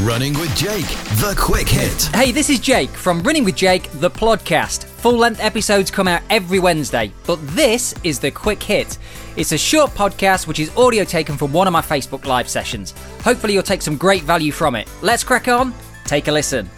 Running with Jake, the quick hit. Hey, this is Jake from Running with Jake, the podcast. Full length episodes come out every Wednesday, but this is the quick hit. It's a short podcast which is audio taken from one of my Facebook Live sessions. Hopefully, you'll take some great value from it. Let's crack on, take a listen.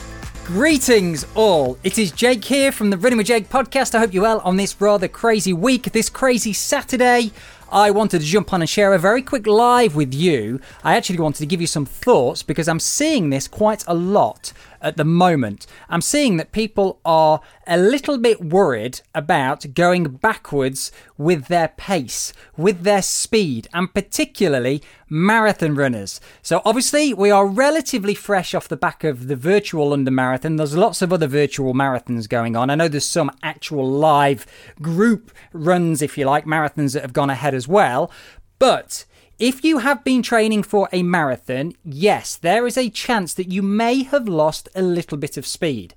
Greetings, all. It is Jake here from the Running with Jake podcast. I hope you're well on this rather crazy week, this crazy Saturday. I wanted to jump on and share a very quick live with you. I actually wanted to give you some thoughts because I'm seeing this quite a lot at the moment. I'm seeing that people are a little bit worried about going backwards with their pace, with their speed, and particularly marathon runners. So, obviously, we are relatively fresh off the back of the virtual London Marathon. There's lots of other virtual marathons going on. I know there's some actual live group runs, if you like, marathons that have gone ahead as well. But if you have been training for a marathon, yes, there is a chance that you may have lost a little bit of speed.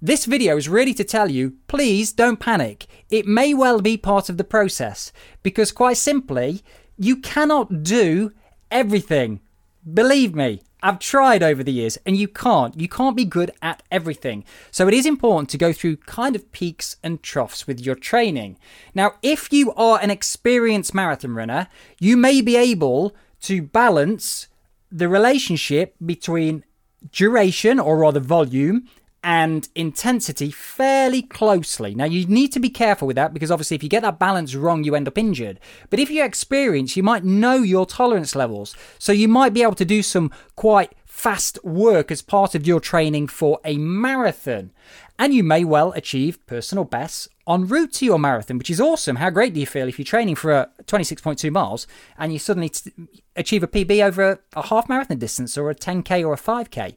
This video is really to tell you, please don't panic. It may well be part of the process because, quite simply, you cannot do everything. Believe me, I've tried over the years and you can't. You can't be good at everything. So it is important to go through kind of peaks and troughs with your training. Now, if you are an experienced marathon runner, you may be able to balance the relationship between duration or rather volume and intensity fairly closely. Now, you need to be careful with that because obviously, if you get that balance wrong, you end up injured. But if you're experienced, you might know your tolerance levels. So, you might be able to do some quite fast work as part of your training for a marathon. And you may well achieve personal bests en route to your marathon, which is awesome. How great do you feel if you're training for a 26.2 miles and you suddenly t- achieve a PB over a, a half marathon distance or a 10K or a 5K?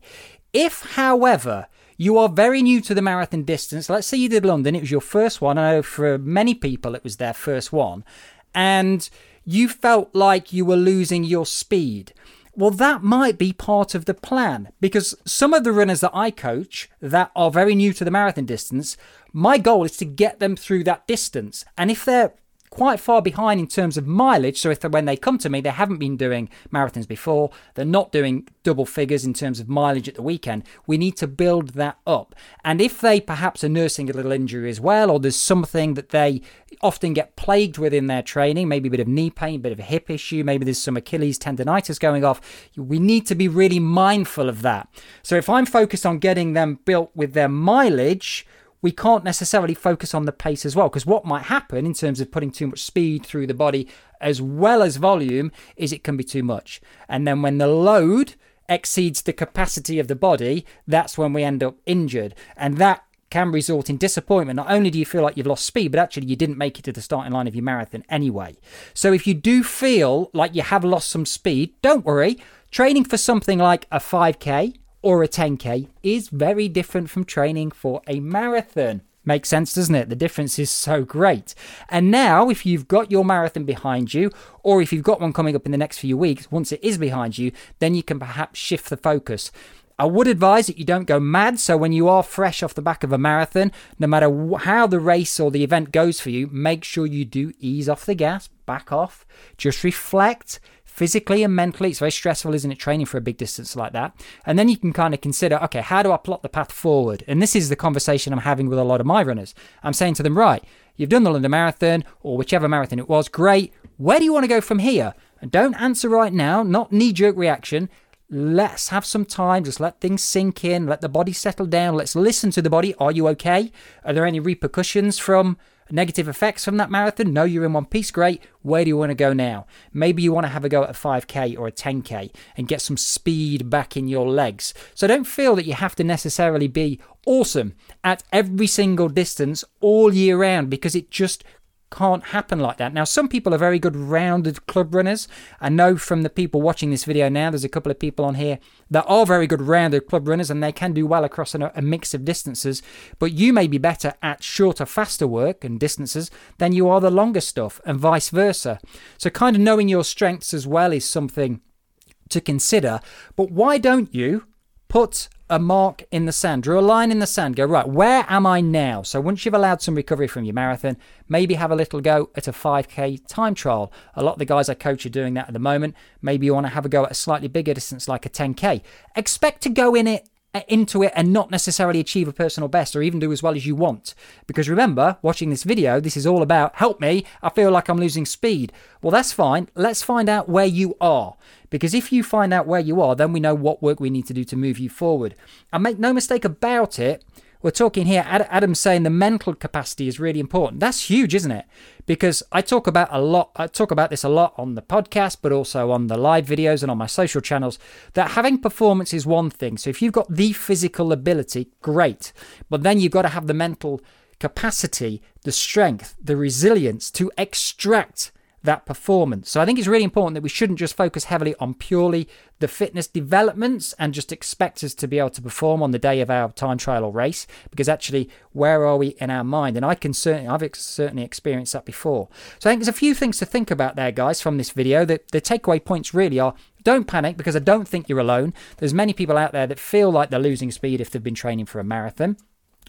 If, however, you are very new to the marathon distance. Let's say you did London, it was your first one. I know for many people it was their first one. And you felt like you were losing your speed. Well, that might be part of the plan because some of the runners that I coach that are very new to the marathon distance, my goal is to get them through that distance. And if they're quite far behind in terms of mileage. So if when they come to me, they haven't been doing marathons before, they're not doing double figures in terms of mileage at the weekend. We need to build that up. And if they perhaps are nursing a little injury as well, or there's something that they often get plagued with in their training, maybe a bit of knee pain, a bit of a hip issue, maybe there's some Achilles tendonitis going off, we need to be really mindful of that. So if I'm focused on getting them built with their mileage, we can't necessarily focus on the pace as well because what might happen in terms of putting too much speed through the body as well as volume is it can be too much and then when the load exceeds the capacity of the body that's when we end up injured and that can result in disappointment. Not only do you feel like you've lost speed, but actually you didn't make it to the starting line of your marathon anyway. So if you do feel like you have lost some speed, don't worry. Training for something like a 5K or a 10k is very different from training for a marathon. Makes sense, doesn't it? The difference is so great. And now, if you've got your marathon behind you, or if you've got one coming up in the next few weeks, once it is behind you, then you can perhaps shift the focus. I would advise that you don't go mad. So, when you are fresh off the back of a marathon, no matter how the race or the event goes for you, make sure you do ease off the gas, back off, just reflect, physically and mentally. It's very stressful, isn't it, training for a big distance like that? And then you can kind of consider, okay, how do I plot the path forward? And this is the conversation I'm having with a lot of my runners. I'm saying to them, right, you've done the London Marathon or whichever marathon it was, great. Where do you want to go from here? And don't answer right now, not knee jerk reaction. Let's have some time, just let things sink in, let the body settle down. Let's listen to the body. Are you okay? Are there any repercussions from Negative effects from that marathon? No, you're in one piece. Great. Where do you want to go now? Maybe you want to have a go at a 5k or a 10k and get some speed back in your legs. So don't feel that you have to necessarily be awesome at every single distance all year round because it just can't happen like that. Now, some people are very good rounded club runners. I know from the people watching this video now, there's a couple of people on here that are very good rounded club runners and they can do well across a, a mix of distances. But you may be better at shorter, faster work and distances than you are the longer stuff, and vice versa. So, kind of knowing your strengths as well is something to consider. But why don't you put a mark in the sand, draw a line in the sand, go, right, where am I now? So once you've allowed some recovery from your marathon, maybe have a little go at a 5K time trial. A lot of the guys I coach are doing that at the moment. Maybe you want to have a go at a slightly bigger distance like a 10K. Expect to go in it into it and not necessarily achieve a personal best or even do as well as you want. Because remember, watching this video, this is all about help me, I feel like I'm losing speed. Well, that's fine. Let's find out where you are. Because if you find out where you are, then we know what work we need to do to move you forward. And make no mistake about it, we're talking here, Adam's saying the mental capacity is really important. That's huge, isn't it? Because I talk about a lot, I talk about this a lot on the podcast, but also on the live videos and on my social channels, that having performance is one thing. So if you've got the physical ability, great. But then you've got to have the mental capacity, the strength, the resilience to extract that performance. So I think it's really important that we shouldn't just focus heavily on purely the fitness developments and just expect us to be able to perform on the day of our time trial or race because actually where are we in our mind and I can certainly I've ex- certainly experienced that before. So I think there's a few things to think about there guys from this video. The the takeaway points really are don't panic because I don't think you're alone. There's many people out there that feel like they're losing speed if they've been training for a marathon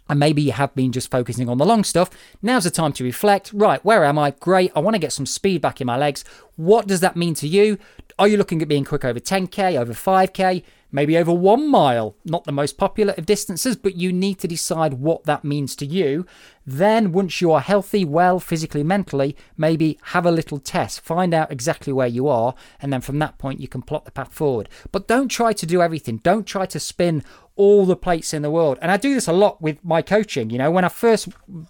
and maybe you have been just focusing on the long stuff. Now's the time to reflect. Right, where am I? Great. I want to get some speed back in my legs. What does that mean to you? Are you looking at being quick over 10k, over 5k, maybe over one mile? Not the most popular of distances, but you need to decide what that means to you. Then, once you are healthy, well, physically, mentally, maybe have a little test, find out exactly where you are, and then from that point, you can plot the path forward. But don't try to do everything. Don't try to spin all the plates in the world. And I do this a lot with my coaching. You know, when I first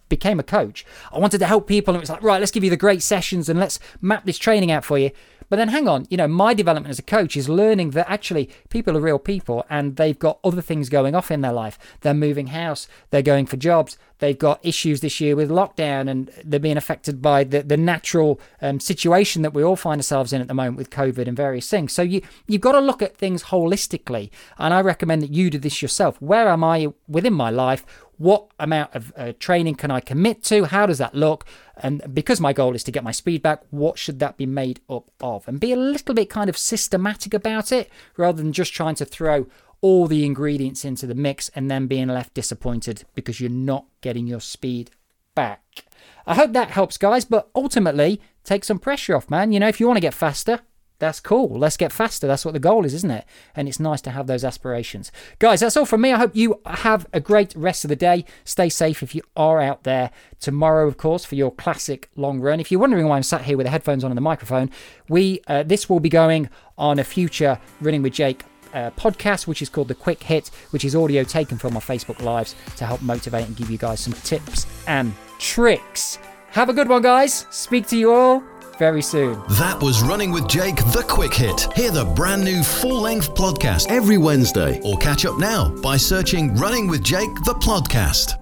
became a coach, I wanted to help people, and it was like, right, let's give you the great sessions and let's map this training out for you. But then hang on, you know, my development as a coach is learning that actually people are real people and they've got other things going off in their life. They're moving house, they're going for jobs, they've got issues this year with lockdown and they're being affected by the, the natural um, situation that we all find ourselves in at the moment with COVID and various things. So you, you've got to look at things holistically. And I recommend that you do this yourself. Where am I within my life? What amount of uh, training can I commit to? How does that look? And because my goal is to get my speed back, what should that be made up of? And be a little bit kind of systematic about it rather than just trying to throw all the ingredients into the mix and then being left disappointed because you're not getting your speed back. I hope that helps, guys, but ultimately, take some pressure off, man. You know, if you want to get faster, that's cool. Let's get faster. That's what the goal is, isn't it? And it's nice to have those aspirations. Guys, that's all from me. I hope you have a great rest of the day. Stay safe if you are out there. Tomorrow, of course, for your classic long run. If you're wondering why I'm sat here with the headphones on and the microphone, we uh, this will be going on a future Running with Jake uh, podcast, which is called The Quick Hit, which is audio taken from my Facebook Lives to help motivate and give you guys some tips and tricks. Have a good one, guys. Speak to you all very soon. That was Running with Jake, the quick hit. Hear the brand new full length podcast every Wednesday, or catch up now by searching Running with Jake, the podcast.